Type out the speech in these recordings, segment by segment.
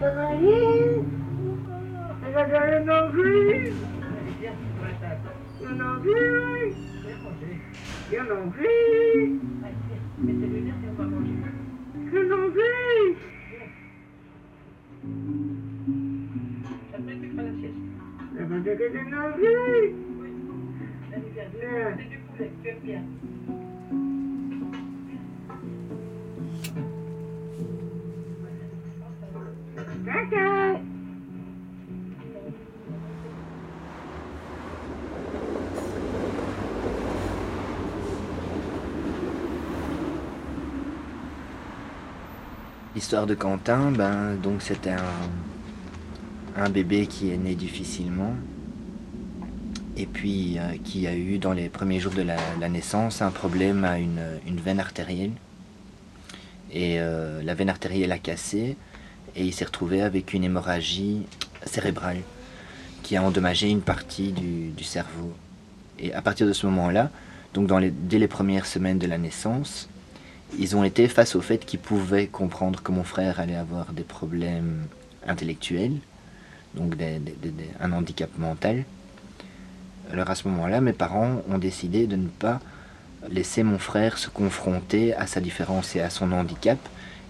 lunettes et. Viens manger. Après, tu feras la manger. Oui. C'est. L'histoire de Quentin, ben, donc c'était un, bébé qui est né difficilement et puis euh, qui a eu dans les premiers jours de la, naissance un problème à une, veine artérielle. Et euh, la veine artérielle a cassé et il s'est retrouvé avec une hémorragie cérébrale qui a endommagé une partie du, cerveau. Et à partir de ce moment-là, donc dès les premières semaines de la naissance, ils ont été face au fait qu'ils pouvaient comprendre que mon frère allait avoir des problèmes intellectuels, donc un handicap mental. Alors à ce moment-là, mes parents ont décidé de ne pas laisser mon frère se confronter à sa différence et à son handicap,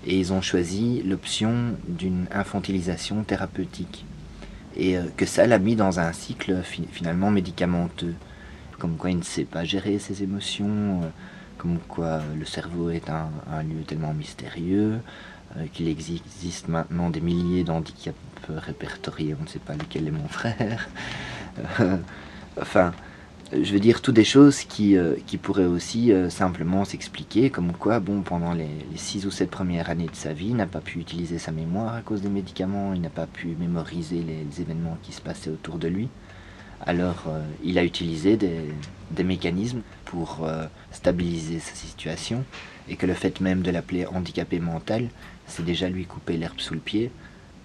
et ils ont choisi l'option d'une infantilisation thérapeutique. Et euh, que ça l'a mis dans un cycle fi- finalement médicamenteux, comme quoi il ne sait pas gérer ses émotions, euh, comme quoi le cerveau est un, lieu tellement mystérieux, euh, qu'il existe maintenant des milliers d'handicaps répertoriés, on ne sait pas lequel est mon frère. Euh, enfin, je veux dire, toutes des choses qui, euh, qui pourraient aussi simplement s'expliquer, comme quoi, bon, pendant les, les six ou sept premières années de sa vie, il n'a pas pu utiliser sa mémoire à cause des médicaments, il n'a pas pu mémoriser les événements qui se passaient autour de lui. Alors, euh, il a utilisé des, mécanismes pour euh, stabiliser sa situation, et que le fait même de l'appeler handicapé mental, c'est déjà lui couper l'herbe sous le pied,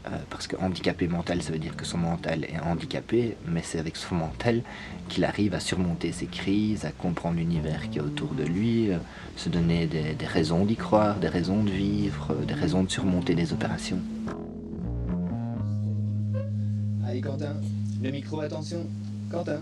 euh, parce que handicapé mental, ça veut dire que son mental est handicapé, mais c'est avec son mental qu'il arrive à surmonter ses crises, à comprendre l'univers qui est autour de lui, se donner des, raisons d'y croire, des raisons de vivre, des raisons de surmonter des opérations. Allez Quentin, le micro, attention. Quentin.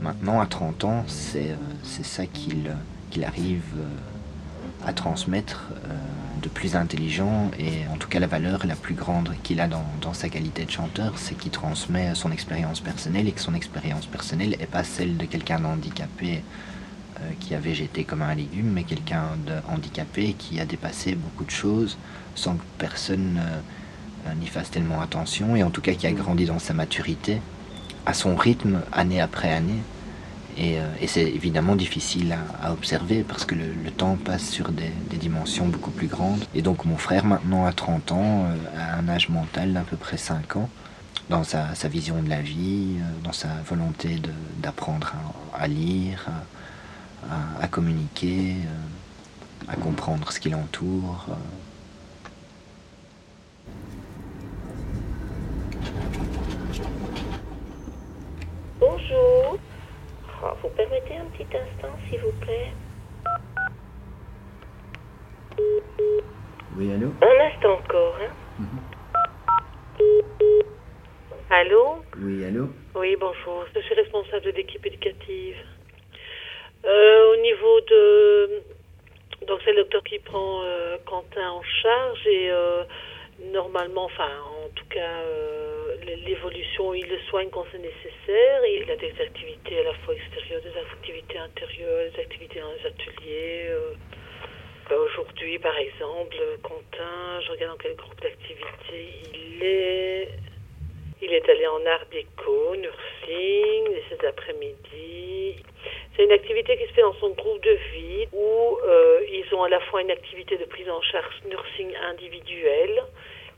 Maintenant, à 30 ans, c'est euh, c'est ça qu'il euh, qu'il arrive euh, à transmettre euh, de plus intelligent et en tout cas la valeur la plus grande qu'il a dans, sa qualité de chanteur, c'est qu'il transmet son expérience personnelle et que son expérience personnelle n'est pas celle de quelqu'un d'handicapé euh, qui a végété comme un légume, mais quelqu'un handicapé qui a dépassé beaucoup de choses sans que personne euh, euh, n'y fasse tellement attention et en tout cas qui a grandi dans sa maturité à son rythme année après année. Et, euh, et c'est évidemment difficile à, observer parce que le, temps passe sur des, dimensions beaucoup plus grandes. Et donc mon frère maintenant à 30 ans, euh, a un âge mental d'à peu près 5 ans, dans sa, vision de la vie, euh, dans sa volonté d'apprendre à, lire, à, à- communiquer, à comprendre ce qui l'entoure. euh. Bonjour. Vous permettez un petit instant, s'il vous plaît Oui, allô Un instant encore, hein Allô Oui, allô Oui, bonjour. Je suis responsable de l'équipe éducative. Euh, au niveau de... Donc c'est le docteur qui prend euh, Quentin en charge et euh, normalement, enfin en tout cas, l'évolution, il le soigne quand c'est nécessaire. Il a des activités à la fois extérieures, des activités intérieures, des activités dans les ateliers. euh. Ben, Aujourd'hui, par exemple, Quentin, je regarde dans quel groupe d'activité il est. Il est allé en art déco, nursing, et cet après-midi. C'est une activité qui se fait dans son groupe de vie où euh, ils ont à la fois une activité de prise en charge nursing individuelle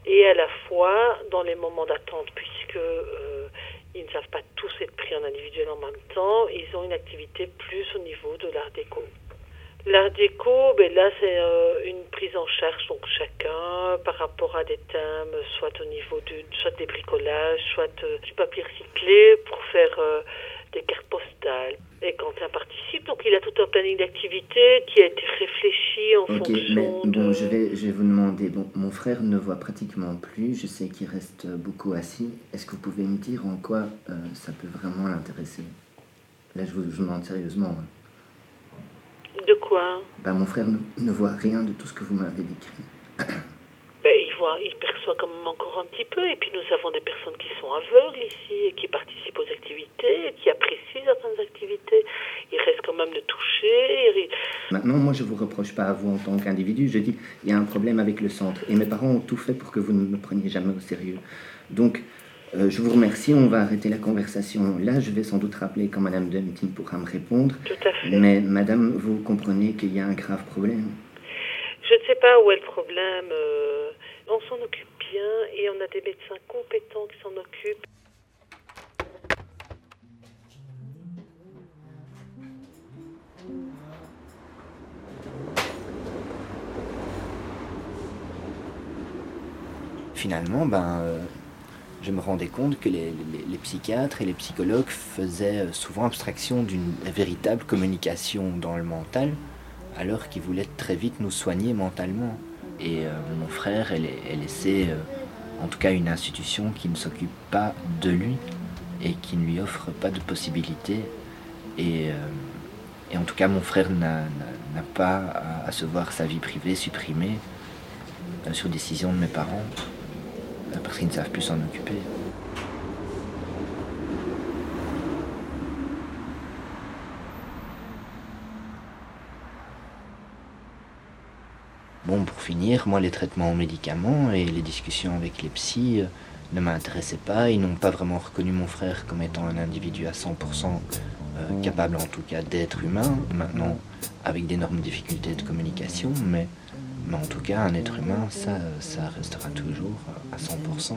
et à la fois dans les moments d'attente puisque euh, ils ne savent pas tous être pris en individuel en même temps, ils ont une activité plus au niveau de l'art déco. L'art déco, ben là, c'est euh, une prise en charge donc chacun par rapport à des thèmes, soit au niveau du, soit des bricolages, soit euh, du papier recyclé pour faire euh, des cartes postales. Et Quentin participe, donc il a tout un planning d'activités qui a été réfléchi en Ok, mais fonction bon, de... je vais, je vais vous demander. Bon, mon frère ne voit pratiquement plus. Je sais qu'il reste beaucoup assis. Est-ce que vous pouvez me dire en quoi euh, ça peut vraiment l'intéresser? Là, je vous, je vous demande sérieusement. hein. De quoi? Bah, mon frère ne, ne voit rien de tout ce que vous m'avez décrit. ben, il, voit, il perçoit quand même encore un petit peu. Et puis nous avons des personnes qui sont aveugles ici et qui participent aux activités, et qui apprécient certaines activités. Il reste quand même de toucher. Maintenant, moi, je vous reproche pas à vous en tant qu'individu. Je dis, il y a un problème avec le centre. Et mes parents ont tout fait pour que vous ne me preniez jamais au sérieux. Donc, euh, je vous remercie. On va arrêter la conversation là. Je vais sans doute rappeler quand Madame Duntin pourra me répondre. Tout à fait. Mais Madame, vous comprenez qu'il y a un grave problème. Je ne sais pas où est le problème. euh, on s'en occupe bien et on a des médecins compétents qui s'en occupent. Finalement, ben, euh, je me rendais compte que les, psychiatres et les psychologues faisaient euh, souvent abstraction d'une véritable communication dans le mental, alors qu'ils voulaient très vite nous soigner mentalement. Et euh, mon frère est, laissé, euh, en tout cas, une institution qui ne s'occupe pas de lui et qui ne lui offre pas de possibilités. Et, euh, en tout cas, mon frère n'a pas à, se voir sa vie privée supprimée sur décision de mes parents parce qu'ils ne savent plus s'en occuper. Bon, pour finir, moi, les traitements aux médicaments et les discussions avec les psys euh, ne m'intéressaient pas. Ils n'ont pas vraiment reconnu mon frère comme étant un individu à 100% euh, capable, en tout cas, d'être humain. Maintenant, avec d'énormes difficultés de communication, mais, mais en tout cas, un être humain, ça, ça restera toujours à 100%.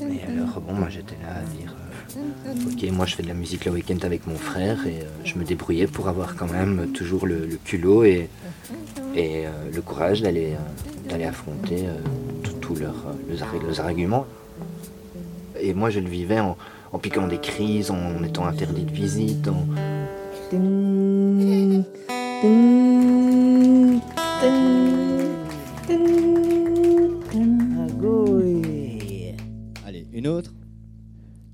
Et alors, bon, moi j'étais là à dire euh, Ok, moi je fais de la musique le week-end avec mon frère et euh, je me débrouillais pour avoir quand même toujours le, culot et, et euh, le courage d'aller affronter tous leurs, leurs ar- leurs arguments. Et moi je le vivais en, piquant des crises, en étant interdit de visite, en, une autre.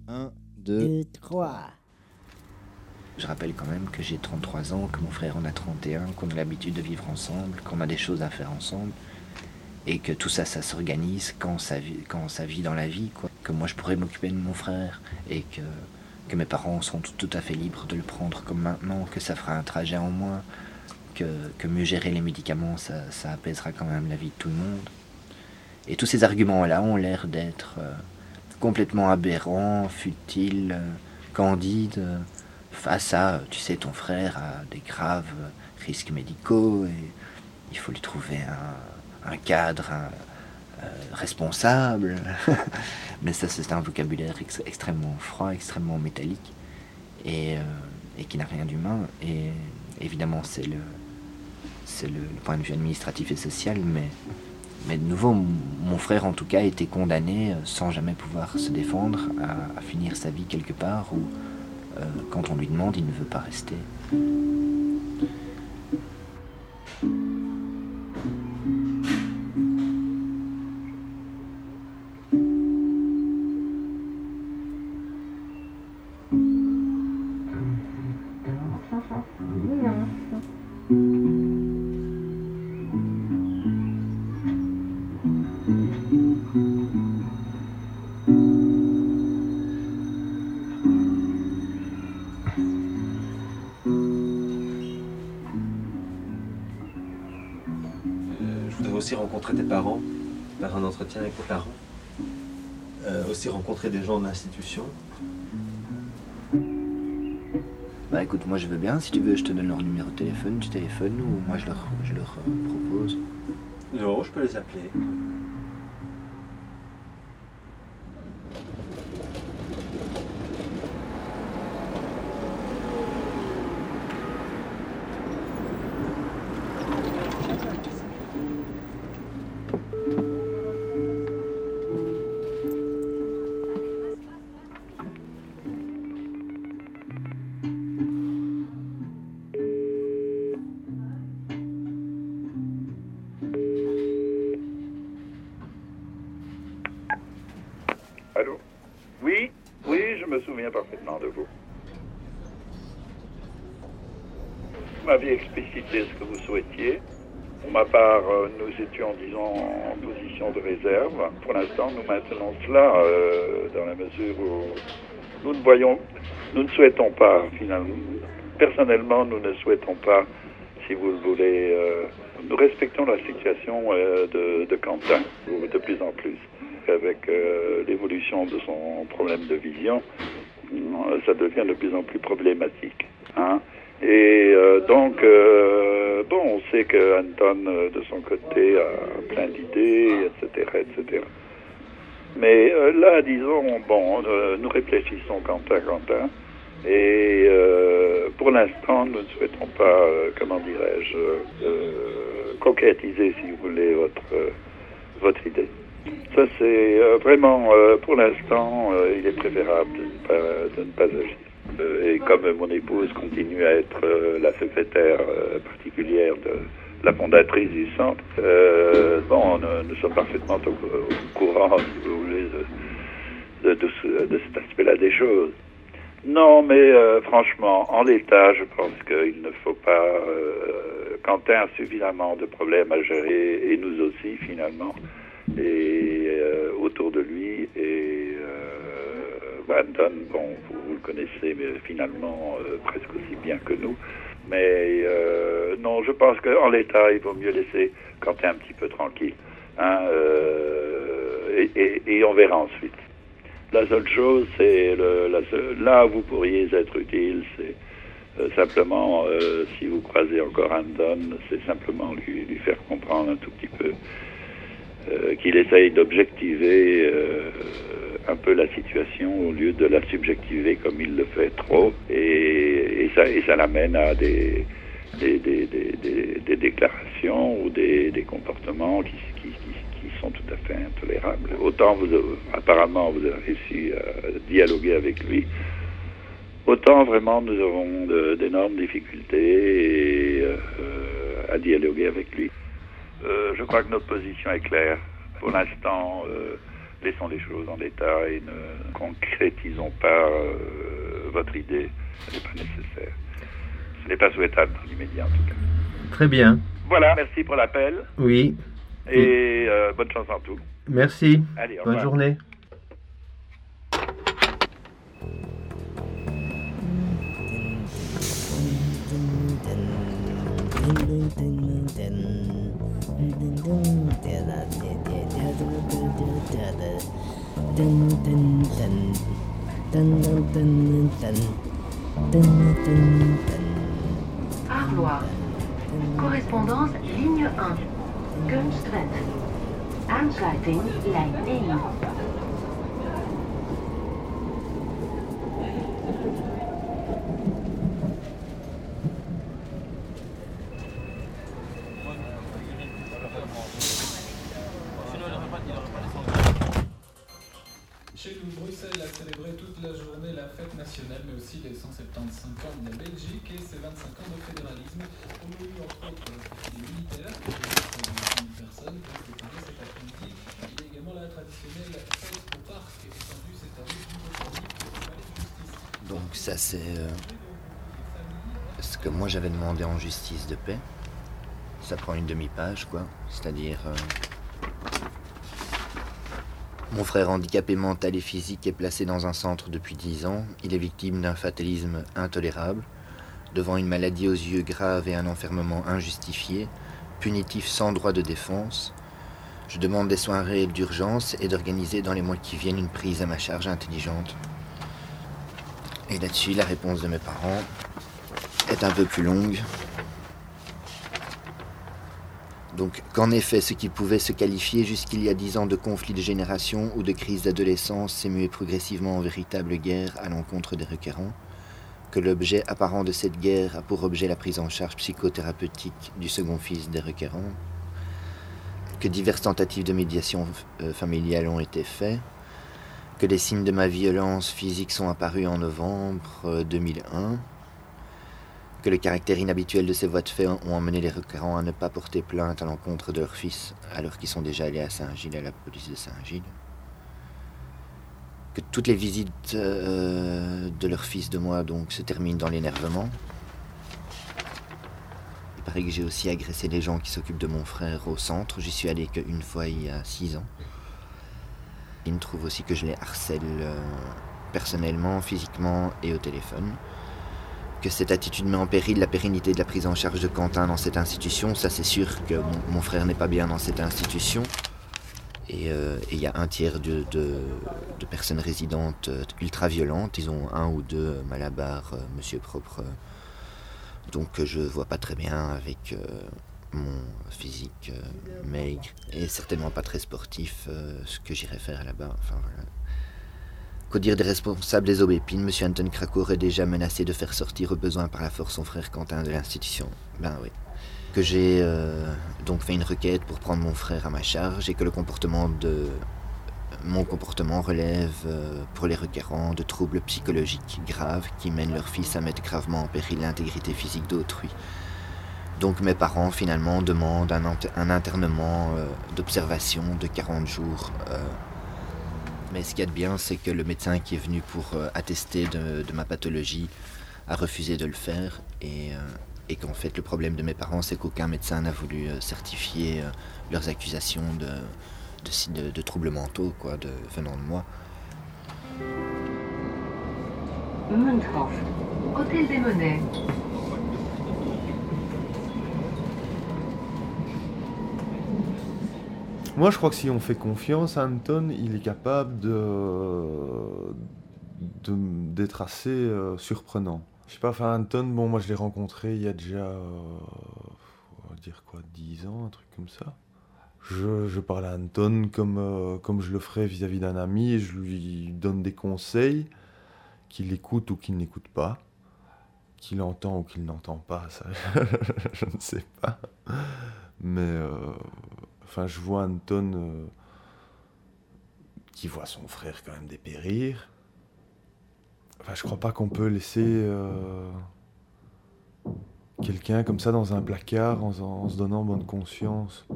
Un, deux. Je rappelle quand même que j'ai 33 ans, que mon frère en a 31, qu'on a l'habitude de vivre ensemble, qu'on a des choses à faire ensemble, et que tout ça, ça s'organise quand ça vit, quand ça vit dans la vie, quoi. Que moi, je pourrais m'occuper de mon frère, et que, que mes parents sont tout, tout à fait libres de le prendre comme maintenant, que ça fera un trajet en moins, que, que mieux gérer les médicaments, ça, ça apaisera quand même la vie de tout le monde. Et tous ces arguments-là ont l'air d'être euh, complètement aberrants, futiles, euh, candides, euh, face à, euh, tu sais, ton frère a des graves risques médicaux et il faut lui trouver un, cadre responsable. Mais ça, c'est un vocabulaire ex- extrêmement froid, extrêmement métallique et, qui n'a rien d'humain. Et évidemment, c'est le, le point de vue administratif et social, mais, mais de nouveau, mon frère en tout cas été condamné euh, sans jamais pouvoir se défendre à, à finir sa vie quelque part où, euh, quand on lui demande, il ne veut pas rester. Aussi rencontrer tes parents. Faire un entretien avec les parents. Euh, aussi rencontrer des gens de l'institution. Bah écoute, moi je veux bien. Si tu veux, je te donne leur numéro de téléphone, tu téléphones ou moi je leur, je leur euh, propose. Non, je peux les appeler. Allô Oui, oui, je me souviens parfaitement de vous. Vous m'aviez explicité ce que vous souhaitiez. Pour ma part, euh, nous étions, disons, en position de réserve. Pour l'instant, nous maintenons cela euh, dans la mesure où nous ne voyons, nous ne souhaitons pas, finalement, personnellement, nous ne souhaitons pas, si vous le voulez, euh, nous respectons la situation de, de Quentin, de plus en plus avec euh, l'évolution de son problème de vision, euh, ça devient de plus en plus problématique. Hein. Et euh, donc, bon, on sait que Anton, de son côté, a plein d'idées, etc., etc. Mais là, disons, bon, nous réfléchissons Quentin, Quentin, et pour l'instant, nous ne souhaitons pas, comment dirais-je, concrétiser, si vous voulez, votre, votre idée. Ça, c'est euh, vraiment, euh, pour l'instant, euh, il est préférable de ne pas, agir. Et comme mon épouse continue à être la secrétaire particulière de la fondatrice du centre, bon, nous, sommes parfaitement au, courant, si vous voulez, de, de, de ce- de cet aspect-là des choses. Non, mais franchement, en l'état, je pense qu'il ne faut pas. Quentin a suffisamment de problèmes à gérer, et nous aussi, finalement, et euh, autour de lui. Et euh, Brandon, bon, vous, le connaissez, mais finalement euh, presque aussi bien que nous. Mais non, je pense qu'en l'état, il vaut mieux laisser Quentin un petit peu tranquille. Hein, et, on verra ensuite. La seule chose, c'est là où vous pourriez être utile, c'est simplement, si vous croisez encore Andon, c'est simplement lui faire comprendre un tout petit peu euh, qu'il essaye d'objectiver euh, un peu la situation au lieu de la subjectiver comme il le fait trop, et, ça, l'amène à des, déclarations ou des, comportements qui, sont tout à fait intolérables. Autant vous, apparemment vous avez réussi à dialoguer avec lui, autant vraiment nous avons d'énormes difficultés euh, à dialoguer avec lui. Euh, je crois que notre position est claire. Pour l'instant, euh, laissons les choses en l'état et ne concrétisons pas euh, votre idée. Ce n'est pas nécessaire. Ce n'est pas souhaitable dans l'immédiat en tout cas. Très bien. Voilà, merci pour l'appel Oui. et bonne chance en tout. Merci. Allez, au Bonne revoir. journée. Arlois. Correspondance ligne 1. Kunstwet. Aansluiting lijn 1. Chez nous, Bruxelles a célébré toute la journée la fête nationale, mais aussi les 175 ans de la Belgique et ses 25 ans de fédéralisme. On a eu entre autres des militaires, qui représentent 10 personnes, qui cet après-midi. Il y a également la traditionnelle fête au parc, étendue cette année du Botanique au palais de justice. Donc ça c'est euh, ce que moi j'avais demandé en justice de paix. Ça prend une demi-page quoi. C'est-à-dire euh, mon frère handicapé mental et physique est placé dans un centre depuis 10 ans. Il est victime d'un fatalisme intolérable. Devant une maladie aux yeux graves et un enfermement injustifié, punitif sans droit de défense, Je demande des soirées d'urgence et d'organiser dans les mois qui viennent une prise à ma charge intelligente. Et là-dessus, la réponse de mes parents est un peu plus longue. Donc qu'en effet, ce qui pouvait se qualifier jusqu'il y a dix ans de conflit de génération ou de crise d'adolescence s'est mué progressivement en véritable guerre à l'encontre des requérants, que l'objet apparent de cette guerre a pour objet la prise en charge psychothérapeutique du second fils des requérants, que diverses tentatives de médiation euh, familiale ont été faites, que les signes de ma violence physique sont apparus en novembre euh, 2001, que le caractère inhabituel de ces voies de fait ont amené les requérants à ne pas porter plainte à l'encontre de leur fils alors qu'ils sont déjà allés à Saint-Gilles, à la police de Saint-Gilles. Que toutes les visites euh, de leur fils de moi donc se terminent dans l'énervement. Il paraît que j'ai aussi agressé les gens qui s'occupent de mon frère au centre. J'y suis allé qu'une fois il y a six ans. Il trouve aussi que je les harcèle euh, personnellement, physiquement et au téléphone que cette attitude met en péril la pérennité de la prise en charge de Quentin dans cette institution. Ça, c'est sûr que mon, frère n'est pas bien dans cette institution. Et euh, il y a un tiers de, personnes résidentes euh, ultra violentes. Ils ont un ou deux euh, Malabar, Monsieur Propre. donc je vois pas très bien avec mon physique maigre et certainement pas très sportif ce que j'irais faire là-bas. Enfin voilà. Qu'au dire des responsables des aubépines, M. Anton Krakow aurait déjà menacé de faire sortir au besoin par la force son frère Quentin de l'institution. Ben oui. Que j'ai euh, donc fait une requête pour prendre mon frère à ma charge et que le comportement de. Mon comportement relève euh, pour les requérants de troubles psychologiques graves qui mènent leur fils à mettre gravement en péril l'intégrité physique d'autrui. Donc mes parents finalement demandent un, int- un internement euh, d'observation de 40 jours mais ce qu'il y a de bien, c'est que le médecin qui est venu pour euh, attester de, ma pathologie a refusé de le faire. Et, euh, et qu'en fait, le problème de mes parents, c'est qu'aucun médecin n'a voulu euh, certifier leurs accusations de, troubles mentaux quoi, venant de moi. Des Monnaies. Moi, je crois que si on fait confiance à Anton, il est capable de d'être assez euh, surprenant. Je sais pas, enfin Anton, bon, moi je l'ai rencontré il y a déjà, euh, on va dire quoi, 10 ans, un truc comme ça. Je, je parle à Anton comme, euh, comme je le ferais vis-à-vis d'un ami et je lui donne des conseils qu'il écoute ou qu'il n'écoute pas, qu'il entend ou qu'il n'entend pas, ça je ne sais pas. Mais enfin, je vois Anton euh, qui voit son frère quand même dépérir. Enfin, je crois pas qu'on peut laisser euh, quelqu'un comme ça dans un placard en, se donnant bonne conscience,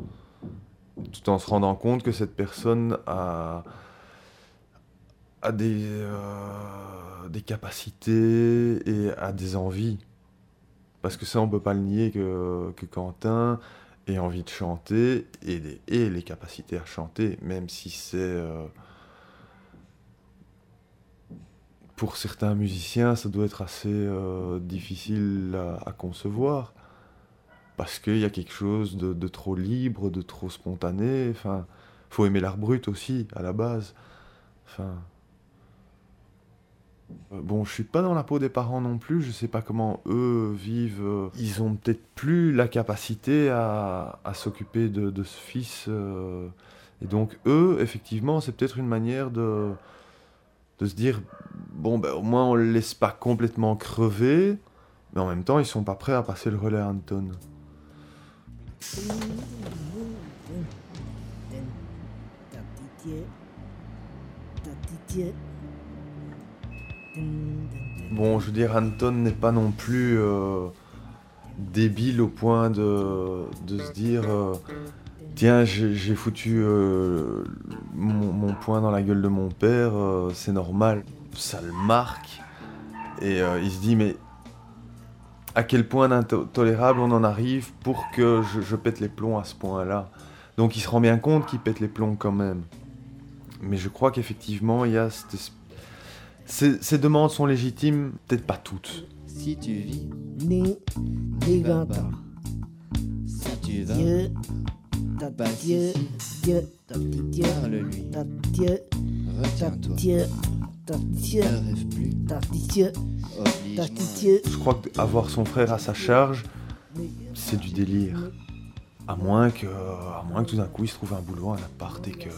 tout en se rendant compte que cette personne a, euh, des capacités et a des envies. Parce que ça, on peut pas le nier que Quentin ait envie de chanter et, et les capacités à chanter, même si c'est... euh, pour certains musiciens, ça doit être assez euh, difficile à, à concevoir. Parce qu'il y a quelque chose de, de trop libre, de trop spontané. Enfin, faut aimer l'art brut aussi, à la base. Enfin. Euh, Bon, je suis pas dans la peau des parents non plus, je sais pas comment eux vivent. euh, Ils ont peut-être plus la capacité à, s'occuper de, de ce fils. euh, et donc, eux, effectivement, c'est peut-être une manière de, de se dire bon, ben, au moins on le laisse pas complètement crever, mais en même temps, ils sont pas prêts à passer le relais à Anton. Bon, je veux dire, Anton n'est pas non plus euh, débile au point de, se dire euh, Tiens, j'ai foutu euh, mon, poing dans la gueule de mon père, c'est normal. Ça le marque. Et il se dit Mais à quel point d'intolérable on en arrive pour que je, je pète les plombs à ce point-là Donc il se rend bien compte qu'il pète les plombs quand même. Mais je crois qu'effectivement, il y a cette es- ces, ces demandes sont légitimes, peut-être pas toutes. Si tu vis, ni va pas. pas. Si tu vas, Dieu, Bah, si, si. Parle-lui. Retiens-toi. Ne rêve plus. Oblige-moi. Je crois qu'avoir son frère à sa charge, c'est du délire. À moins que, à moins que tout d'un coup il se trouve un boulot, un appart et que,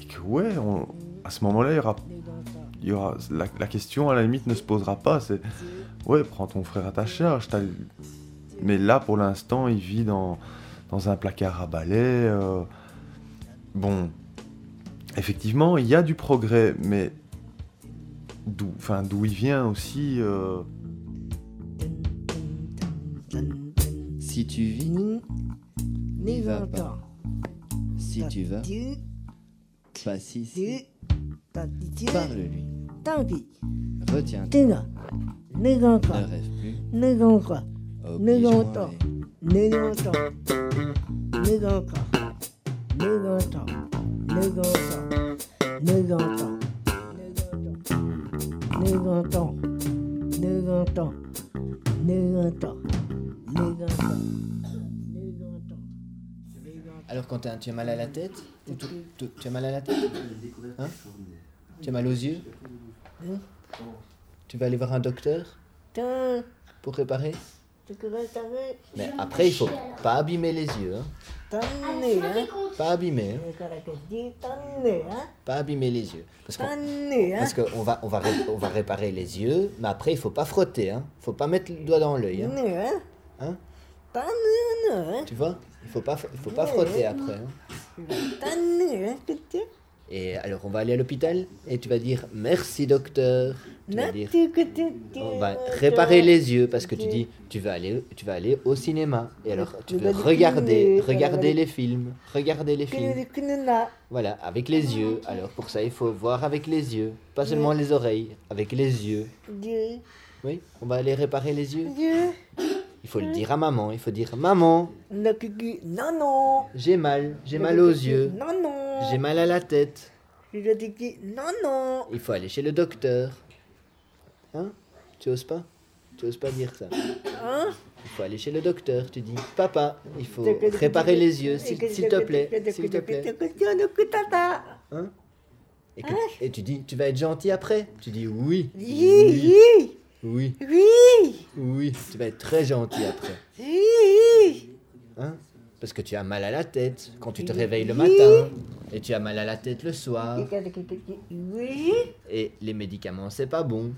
et que ouais, on- à ce moment-là, il y aura, il y aura la, la question à la limite ne se posera pas. C'est ouais, prends ton frère à ta charge. Mais là, pour l'instant, il vit dans, dans un placard à balai. euh, Bon, effectivement, il y a du progrès, mais d'où, enfin, d'où il vient aussi. euh, Si tu vis, n'y va pas. Si tu vas, passe ici. 到底几个到比，这个那个个那个个那个到那个到那个个那个到那个到那个到那个到那个到那个到那个到。Alors Quentin, tu as mal à la tête Ou tu, tu- tu as mal à la tête Hein Tu as mal aux yeux Tu vas aller voir un docteur pour réparer Mais après, il faut pas abîmer les yeux. Hein. Pas abîmer. hein. Pas abîmer les yeux. Parce qu'on parce qu'on va, on va, ré- on va réparer les yeux, mais après, il faut pas frotter. Hein. faut pas mettre le doigt dans l'œil. Hein? Tu vois Il faut pas, il faut pas frotter après. hein. Et alors, on va aller à l'hôpital et tu vas dire merci docteur. Tu vas dire on va réparer les yeux parce que tu dis tu vas aller, tu vas aller au cinéma et alors tu veux regarder, regarder les films, regarder les films. Voilà, avec les yeux. Alors pour ça, il faut voir avec les yeux, pas seulement les oreilles, avec les yeux. Oui, on va aller réparer les yeux. Il faut le dire à maman. Il faut dire maman, Non, non. j'ai mal, j'ai mal aux yeux, Non, non. j'ai mal à la tête. Je te dis non, non. Il faut aller chez le docteur. Hein? Tu oses pas? Tu oses pas dire ça? Hein? Il faut aller chez le docteur. Tu dis papa, il faut réparer les yeux, s'il s'il te plaît, s'il te plaît. Hein? Et, que- et tu dis, tu vas être gentil après? Tu dis oui. Oui, Oui. oui, Oui. Tu vas être très gentil après. oui. Hein? Parce que tu as mal à la tête quand tu te réveilles le matin. Et tu as mal à la tête le soir. Oui. Et les médicaments, c'est pas bon.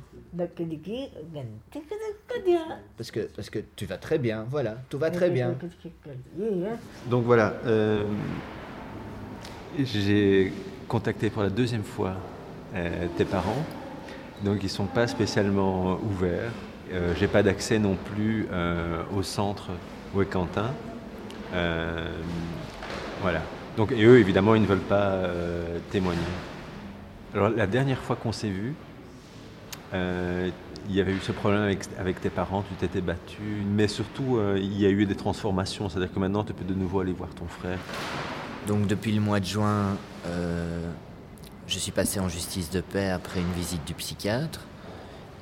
Parce que, parce que tu vas très bien. Voilà, tout va très bien. Donc voilà, euh, j'ai contacté pour la deuxième fois euh, tes parents. Donc ils sont pas spécialement ouverts. Euh, j'ai pas d'accès non plus euh, au centre Quentin. Euh, voilà. Donc et eux évidemment ils ne veulent pas euh, témoigner. Alors la dernière fois qu'on s'est vu, euh, il y avait eu ce problème avec, avec tes parents, tu t'étais battu, mais surtout euh, il y a eu des transformations, c'est-à-dire que maintenant tu peux de nouveau aller voir ton frère. Donc depuis le mois de juin, euh, je suis passé en justice de paix après une visite du psychiatre.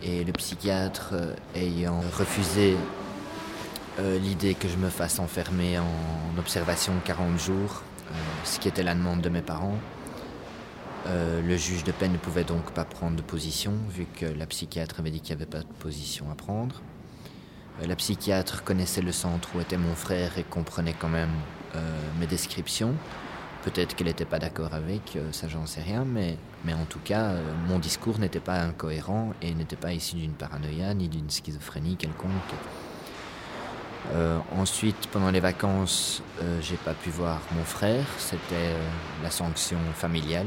Et le psychiatre euh, ayant refusé euh, l'idée que je me fasse enfermer en observation 40 jours, euh, ce qui était la demande de mes parents, le juge de paix ne pouvait donc pas prendre de position, vu que la psychiatre avait dit qu'il n'y avait pas de position à prendre. La psychiatre connaissait le centre où était mon frère et comprenait quand même mes descriptions. Peut-être qu'elle n'était pas d'accord avec, euh, ça j'en sais rien, mais, en tout cas, euh, mon discours n'était pas incohérent et n'était pas issu d'une paranoïa ni d'une schizophrénie quelconque. Euh, ensuite, pendant les vacances, j'ai pas pu voir mon frère. C'était la sanction familiale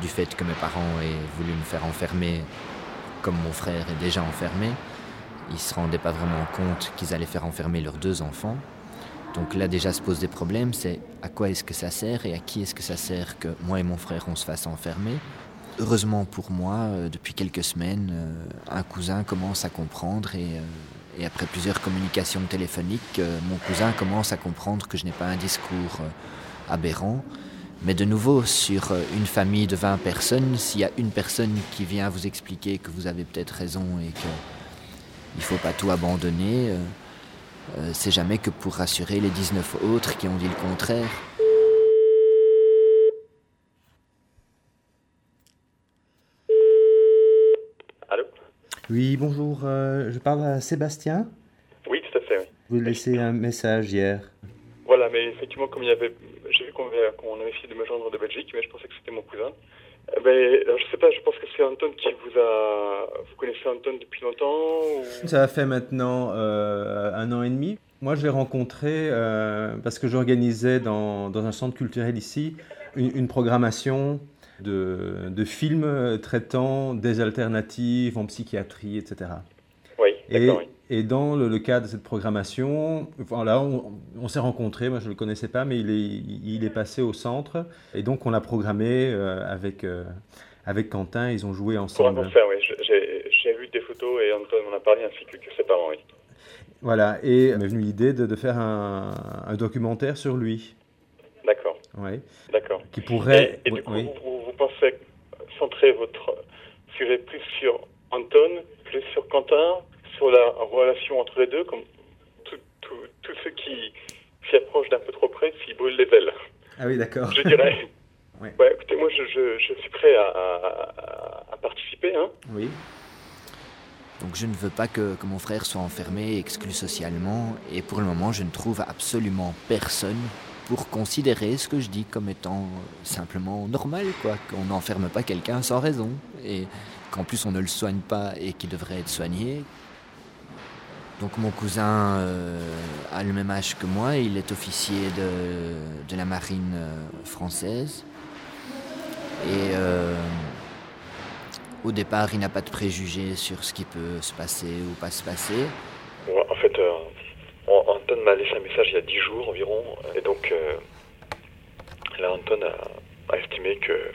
du fait que mes parents aient voulu me faire enfermer comme mon frère est déjà enfermé. Ils se rendaient pas vraiment compte qu'ils allaient faire enfermer leurs deux enfants. Donc là déjà se pose des problèmes, c'est à quoi est-ce que ça sert et à qui est-ce que ça sert que moi et mon frère on se fasse enfermer. Heureusement pour moi, euh, depuis quelques semaines, euh, un cousin commence à comprendre et, euh, et après plusieurs communications téléphoniques, mon cousin commence à comprendre que je n'ai pas un discours aberrant. Mais de nouveau, sur une famille de 20 personnes, s'il y a une personne qui vient vous expliquer que vous avez peut-être raison et que il faut pas tout abandonner, euh, c'est jamais que pour rassurer les 19 autres qui ont dit le contraire. Allô Oui, bonjour, euh, je parle à Sébastien. Oui, tout à fait, oui. Vous laissez un message hier. Voilà, mais effectivement, comme il y avait. J'ai vu qu'on avait, qu'on avait essayé de me joindre de Belgique, mais je pensais que c'était mon cousin. Eh ben, je sais pas, je pense que c'est Anton qui vous a. Vous connaissez Anton depuis longtemps ou... Ça a fait maintenant euh, un an et demi. Moi, je l'ai rencontré euh, parce que j'organisais dans, dans un centre culturel ici une, une programmation de, de films traitant des alternatives en psychiatrie, etc. Oui, Et, oui. Et dans le, le cadre de cette programmation, voilà, on, on s'est rencontrés, moi je ne le connaissais pas, mais il est, il est passé au centre. Et donc on l'a programmé euh, avec, euh, avec Quentin, ils ont joué Pour un ensemble. concert, oui. J'ai vu des photos et Anton m'en a parlé ainsi que, que ses parents, oui. Voilà, et m'est venue l'idée de, de faire un, un documentaire sur lui. D'accord, Ouais, d'accord. qui pourrait. Et, et oui, du coup, oui. vous, vous pensez centrer votre sujet plus sur Anton, plus sur Quentin, sur la relation entre les deux, comme tout- tout- tous ceux qui s'y approchent d'un peu trop près, s'y brûlent les ailes, Ah oui, d'accord. je dirais. Ouais. Ouais, écoutez, moi, je, je- je suis prêt à, à- à participer. Hein. Oui. Donc je ne veux pas que, que mon frère soit enfermé, exclu socialement, et pour le moment je ne trouve absolument personne pour considérer ce que je dis comme étant simplement normal, quoi, qu'on n'enferme pas quelqu'un sans raison, et qu'en plus on ne le soigne pas et qu'il devrait être soigné. Donc mon cousin euh, a le même âge que moi, il est officier de, de la marine euh, française, et... euh, au départ, il n'a pas de préjugés sur ce qui peut se passer ou pas se passer. En fait, An- Anton m'a laissé un message il y a 10 jours environ, et donc là, Anton a, estimé que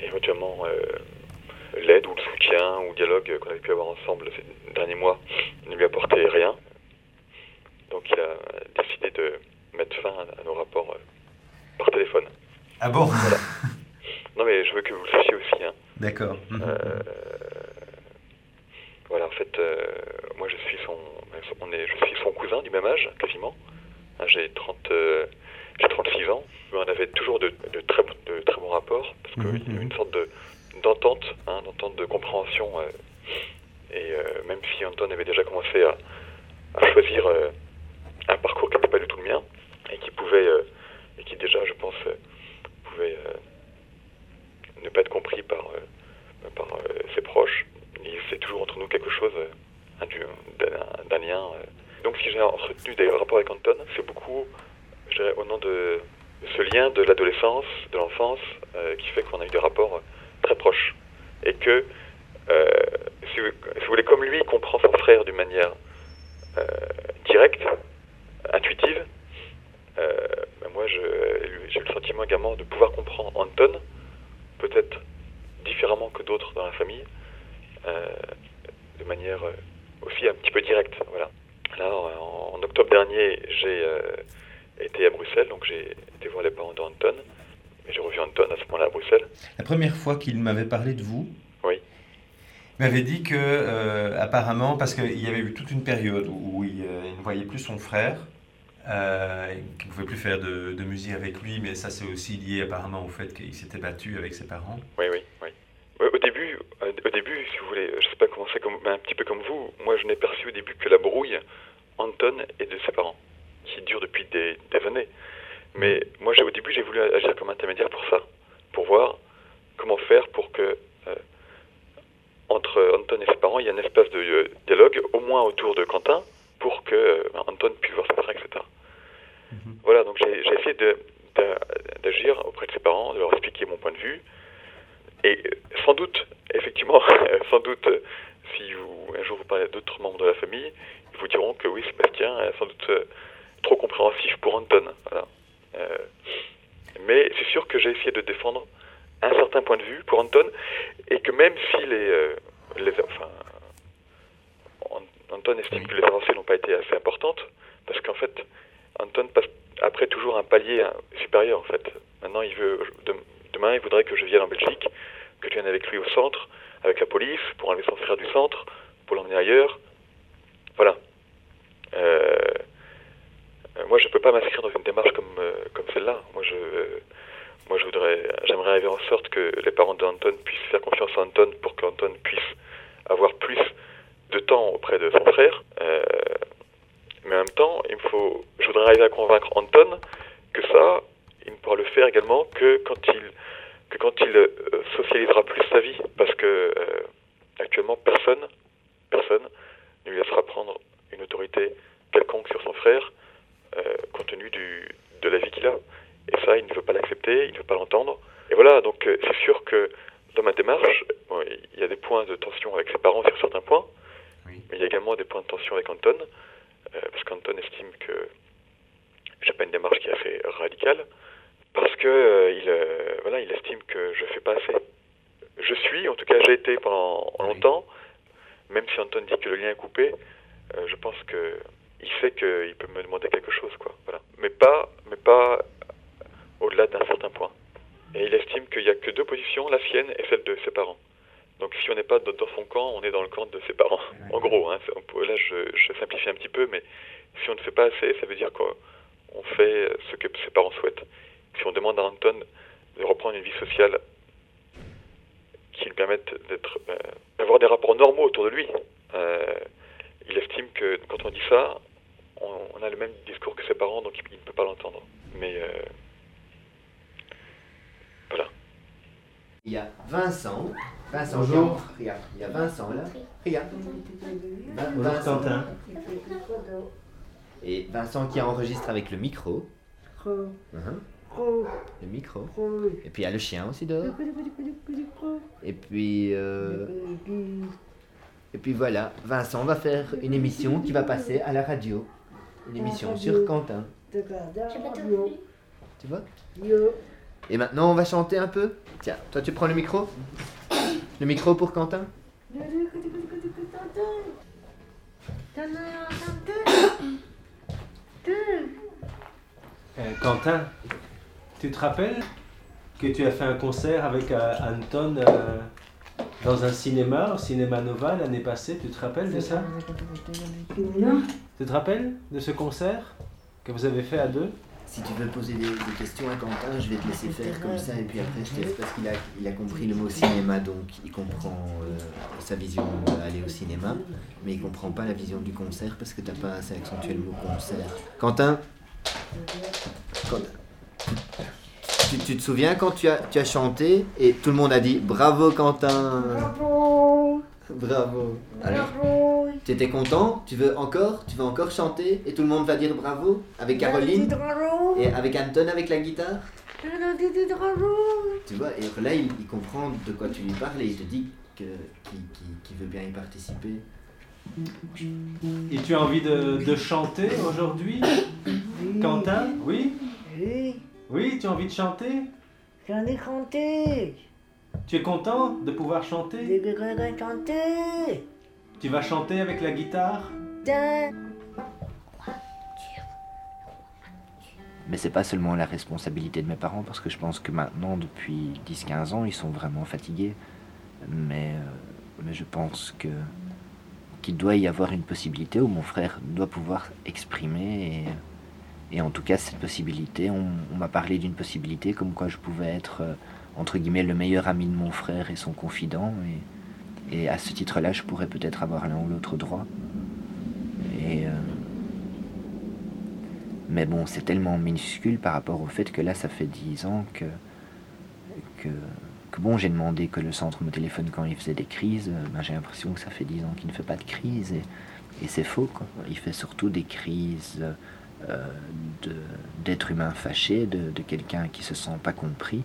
éventuellement l'aide ou le soutien ou le dialogue qu'on avait pu avoir ensemble ces derniers mois ne lui apportait rien. Donc il a décidé de mettre fin à, nos rapports euh, par téléphone. Ah bon? Non mais je veux que vous le sachiez aussi. Hein. D'accord. Mhm. Euh, voilà, en fait, euh, moi je suis son, on est, je suis son cousin du même âge, quasiment. Hein, J'ai 30, euh, j'ai 36 ans. Mais on avait toujours de, de très, de très bons rapports parce qu'il y avait une sorte de d'entente, hein, d'entente de compréhension. euh, et euh, même si Anton avait déjà commencé à, choisir euh, un parcours qui n'était pas du tout le mien et qui pouvait, et qui déjà, je pense, pouvait ne pas être compris par, par ses proches. Il c'est toujours entre nous quelque chose, un du- d'un lien. Donc si j'ai entretenu des rapports avec Anton, c'est beaucoup au nom de ce lien de l'adolescence, de l'enfance, qui fait qu'on a eu des rapports très proches. Et que, euh, si, vous, voulez, comme lui comprend son frère d'une manière euh, directe, intuitive, euh, ben moi j'ai le sentiment également de pouvoir comprendre Anton, peut-être différemment que d'autres dans la famille, de manière aussi un petit peu directe. Voilà. Là, en, en octobre dernier, j'ai été à Bruxelles, donc j'ai été voir les parents d'Anton. J'ai revu Anton à ce moment-là à Bruxelles. La première fois qu'il m'avait parlé de vous, Oui. il m'avait dit que, euh, apparemment, parce qu'il y avait eu toute une période où il, euh, il ne voyait plus son frère, euh, qu'il ne pouvait plus faire de, de musique avec lui, mais ça c'est aussi lié apparemment au fait qu'il s'était battu avec ses parents. Oui, oui, oui. Au début, au début, si vous voulez, je sais pas comment c'est, comme, mais un petit peu comme vous, moi je n'ai perçu au début que la brouille Anton et de ses parents, qui dure depuis des, des années. Mais moi, au début, j'ai voulu agir comme intermédiaire pour ça, pour voir comment faire pour que euh, entre Anton et ses parents, il y ait un espace de euh, dialogue, au moins autour de Quentin, pour que euh, Anton puisse voir son frère, etc. Voilà, donc j'ai essayé d'agir auprès de ses parents, de leur expliquer mon point de vue, et sans doute, effectivement, sans doute, si vous, un jour vous parlez à d'autres membres de la famille, ils vous diront que oui, Sébastien est sans doute trop compréhensif pour Anton. Voilà. Euh, mais c'est sûr que j'ai essayé de défendre un certain point de vue pour Anton, et que même si les, euh, les enfin, An- Anton estime que les avancées n'ont pas été assez importantes, parce qu'en fait, Anton passe après toujours un palier hein, supérieur en fait. Maintenant, il veut de- demain, il voudrait que je vienne en Belgique, que je vienne avec lui au centre, avec la police, pour enlever son frère du centre, pour l'emmener ailleurs. Voilà. Euh, moi, je peux pas m'inscrire dans une démarche comme, euh, comme celle-là. Moi, je, moi, je voudrais, j'aimerais arriver en sorte que les parents d'Anton puissent faire confiance à Anton pour qu'Anton puisse avoir plus de temps auprès de son frère. Euh, mais en même temps, il me faut, je voudrais arriver à convaincre Anton que ça, il ne pourra le faire également que quand il, que quand il euh, socialisera plus sa vie, parce que actuellement personne, personne ne lui laissera prendre une autorité quelconque sur son frère, euh, compte tenu du, de la vie qu'il a. Et ça, il ne veut pas l'accepter, il ne veut pas l'entendre. Et voilà, donc euh, c'est sûr que dans ma démarche, bon, il y a des points de tension avec ses parents sur certains points, mais il y a également des points de tension avec Anton, euh, parce qu'Anton estime que j'ai pas une démarche qui est assez radicale, parce que il, voilà, il estime que je fais pas assez. Je suis, en tout cas j'ai été pendant longtemps, même si Anton dit que le lien est coupé, je pense que il sait qu'il peut me demander quelque chose, quoi. Voilà. Mais pas, mais pas au-delà d'un certain point. Et il estime qu'il n'y a que deux positions, la sienne et celle de ses parents. Donc si on n'est pas dans son camp, on est dans le camp de ses parents. En gros, hein, là je, je simplifie un petit peu, mais si on ne fait pas assez, ça veut dire qu'on on fait ce que ses parents souhaitent. Si on demande à Anton de reprendre une vie sociale qui lui permette d'être, euh, d'avoir des rapports normaux autour de lui, euh, il estime que quand on dit ça, on, on a le même discours que ses parents, donc il, il ne peut pas l'entendre. Mais euh, voilà. Il y a Vincent. Vincent, Bonjour. qui entre. Regarde, il y a Vincent là. Bonjour, Vincent. Quentin. Et Vincent qui enregistre avec le micro. Pro. Mhm. Pro. Le micro. Pro. Et puis il y a le chien aussi dehors. Et puis. euh, Et puis voilà, Vincent va faire une émission qui va passer à la radio. Une émission sur Quentin. Tu vois? Et maintenant on va chanter un peu. Tiens, toi tu prends le micro. Le micro pour Quentin. Euh, Quentin, tu te rappelles que tu as fait un concert avec euh, Anton euh, dans un cinéma, au Cinéma Nova, l'année passée Tu te rappelles de ça? Tu te rappelles de ce concert que vous avez fait à deux? Si tu veux poser des, questions à Quentin, je vais te laisser faire comme ça et puis après je te parce qu'il a, compris le mot cinéma donc il comprend euh, sa vision d'aller au cinéma mais il comprend pas la vision du concert parce que t'as pas assez accentué le mot concert. Quentin? Quentin, tu, tu te souviens quand tu as, tu as chanté et tout le monde a dit bravo Quentin Bravo. Bravo Alors Bravo. tu étais content? Tu veux encore? Tu veux encore chanter? Et tout le monde va dire bravo? Avec Caroline? Bravo. et avec Anton avec la guitare? Bravo. Tu vois, et là, il, il comprend de quoi tu lui parles et il te dit que, qu'il, qu'il- qu'il veut bien y participer. Et tu as envie de, de chanter aujourd'hui Quentin? Oui? Oui. Oui, tu as envie de chanter? J'en ai chanté. Tu es content de pouvoir chanter? J'ai chanté. Tu vas chanter avec la guitare? Mais c'est pas seulement la responsabilité de mes parents, parce que je pense que maintenant, depuis 10-15 ans, ils sont vraiment fatigués. Mais, euh, mais je pense que qu'il doit y avoir une possibilité où mon frère doit pouvoir exprimer. Et, et en tout cas, cette possibilité, on, m'a parlé d'une possibilité comme quoi je pouvais être, euh, entre guillemets, le meilleur ami de mon frère et son confident. Et, à ce titre-là, je pourrais peut-être avoir l'un ou l'autre droit. Euh, mais bon, c'est tellement minuscule par rapport au fait que là, ça fait 10 ans que. que, que bon, j'ai demandé que le centre me téléphone quand il faisait des crises. euh, ben, j'ai l'impression que ça fait 10 ans qu'il ne fait pas de crise. Et, et c'est faux, quoi. Il fait surtout des crises d'être humain fâché, de, quelqu'un qui se sent pas compris.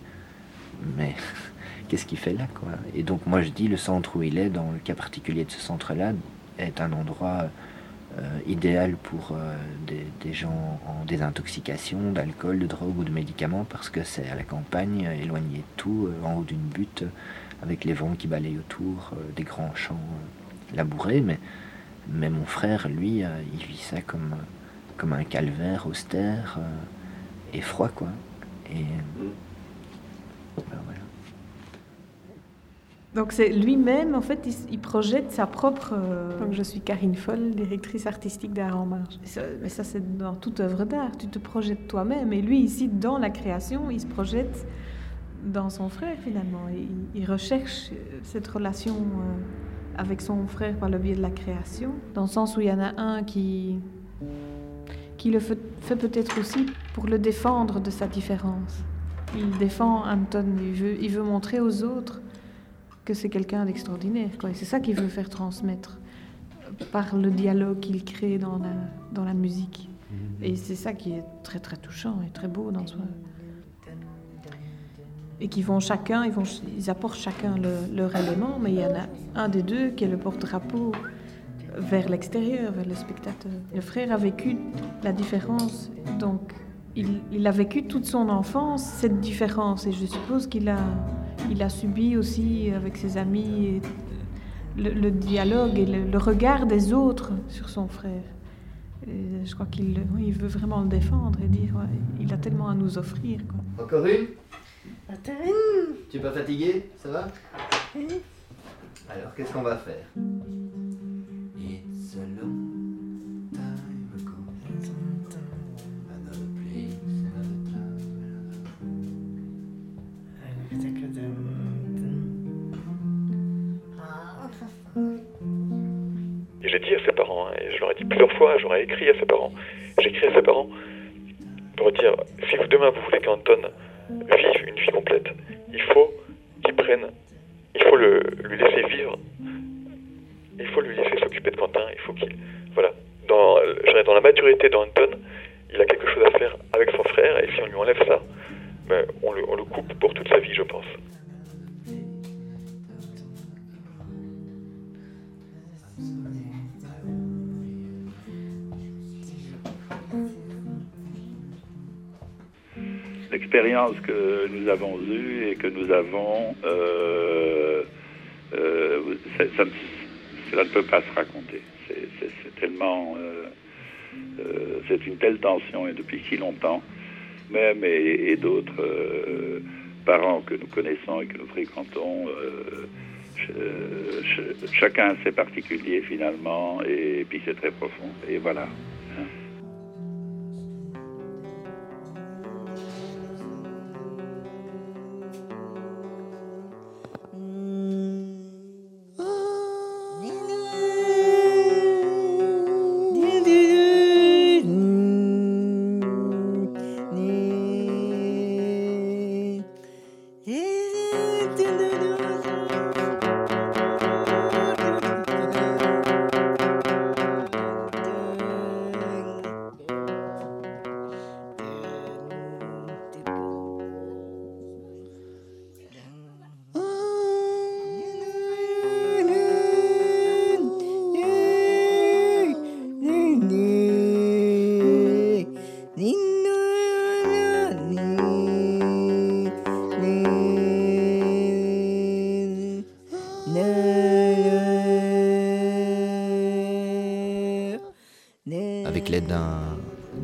Mais qu'est-ce qu'il fait là, quoi? Et donc, moi, je dis, le centre où il est, dans le cas particulier de ce centre-là, est un endroit euh, idéal pour euh, des, gens en désintoxication d'alcool, de drogue ou de médicaments parce que c'est à la campagne, euh, éloigné de tout, euh, en haut d'une butte, euh, avec les vents qui balayent autour, euh, des grands champs euh, labourés. Mais, mais mon frère, lui, euh, il vit ça comme, euh, comme un calvaire austère euh, et froid, quoi. Et ben voilà. Donc c'est lui-même, en fait, il, il projette sa propre... euh, Donc je suis Karine Foll, directrice artistique d'Art en Marche. Ça- mais ça, c'est dans toute œuvre d'art. Tu te projettes toi-même. Et lui, ici, dans la création, il se projette dans son frère, finalement. Il recherche euh, cette relation euh, avec son frère par le biais de la création. Dans le sens où il y en a un qui, qui le fait, peut-être aussi pour le défendre de sa différence. Il défend Anton, il veut, il veut montrer aux autres que c'est quelqu'un d'extraordinaire. Et c'est ça qu'il veut faire transmettre par le dialogue qu'il crée dans la, dans la musique. Et c'est ça qui est très très touchant et très beau dans ce... Et qui vont chacun, ils, vont, ils apportent chacun le- leur élément, mais il y en a un des deux qui est le porte-drapeau vers l'extérieur, vers le spectateur. Le frère a vécu la différence, donc il, il a vécu toute son enfance cette différence, et je suppose qu'il a, il a subi aussi avec ses amis et le, le dialogue et le, le regard des autres sur son frère. Et je crois qu'il il veut vraiment le défendre et dire ouais, il a tellement à nous offrir. Quoi. Encore une? Catherine Tu es pas fatigué Ça va? Alors, qu'est-ce qu'on va faire? Et j'ai dit à ses parents, hein, et je leur ai dit plusieurs fois, j'aurais écrit à ses parents, j'ai écrit à ses parents pour dire si vous demain vous voulez qu'Anton vive une vie complète, il faut qu'il prenne, il faut le, lui laisser vivre, il faut lui laisser s'occuper de Quentin, il faut qu'il. Voilà. Dans, la maturité d'Anton, il a quelque chose à faire avec son frère, et si on lui enlève ça, ben, on, le, coupe pour toute sa vie, je pense. L'expérience que nous avons eue et que nous avons, euh, euh, ça, cela ne peut pas se raconter. C'est- tellement, euh, euh, c'est une telle tension et depuis si longtemps, même et, et d'autres euh, parents que nous connaissons et que nous fréquentons, ch- ch- chacun c'est particulier finalement et, puis c'est très profond. Et voilà.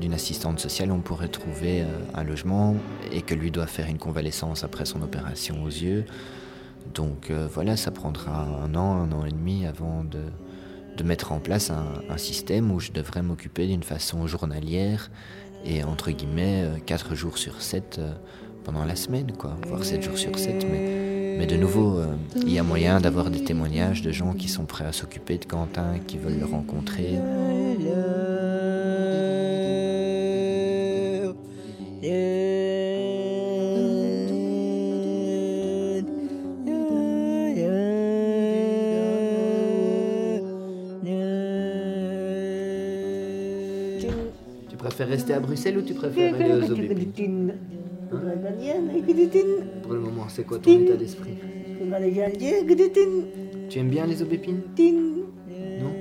D'une assistante sociale, on pourrait trouver euh, un logement et que lui doit faire une convalescence après son opération aux yeux. Donc euh, voilà, ça prendra un an, un an et demi avant de, mettre en place un, système où je devrais m'occuper d'une façon journalière et entre guillemets 4 jours sur 7 pendant la semaine, quoi, voire 7 jours sur 7. Mais, de nouveau, euh, il y a moyen d'avoir des témoignages de gens qui sont prêts à s'occuper de Quentin, qui veulent le rencontrer. Préfères rester à Bruxelles ou tu préfères aller aux Aubépines Pour le moment, c'est quoi ton état d'esprit Tu aimes bien les aubépines Non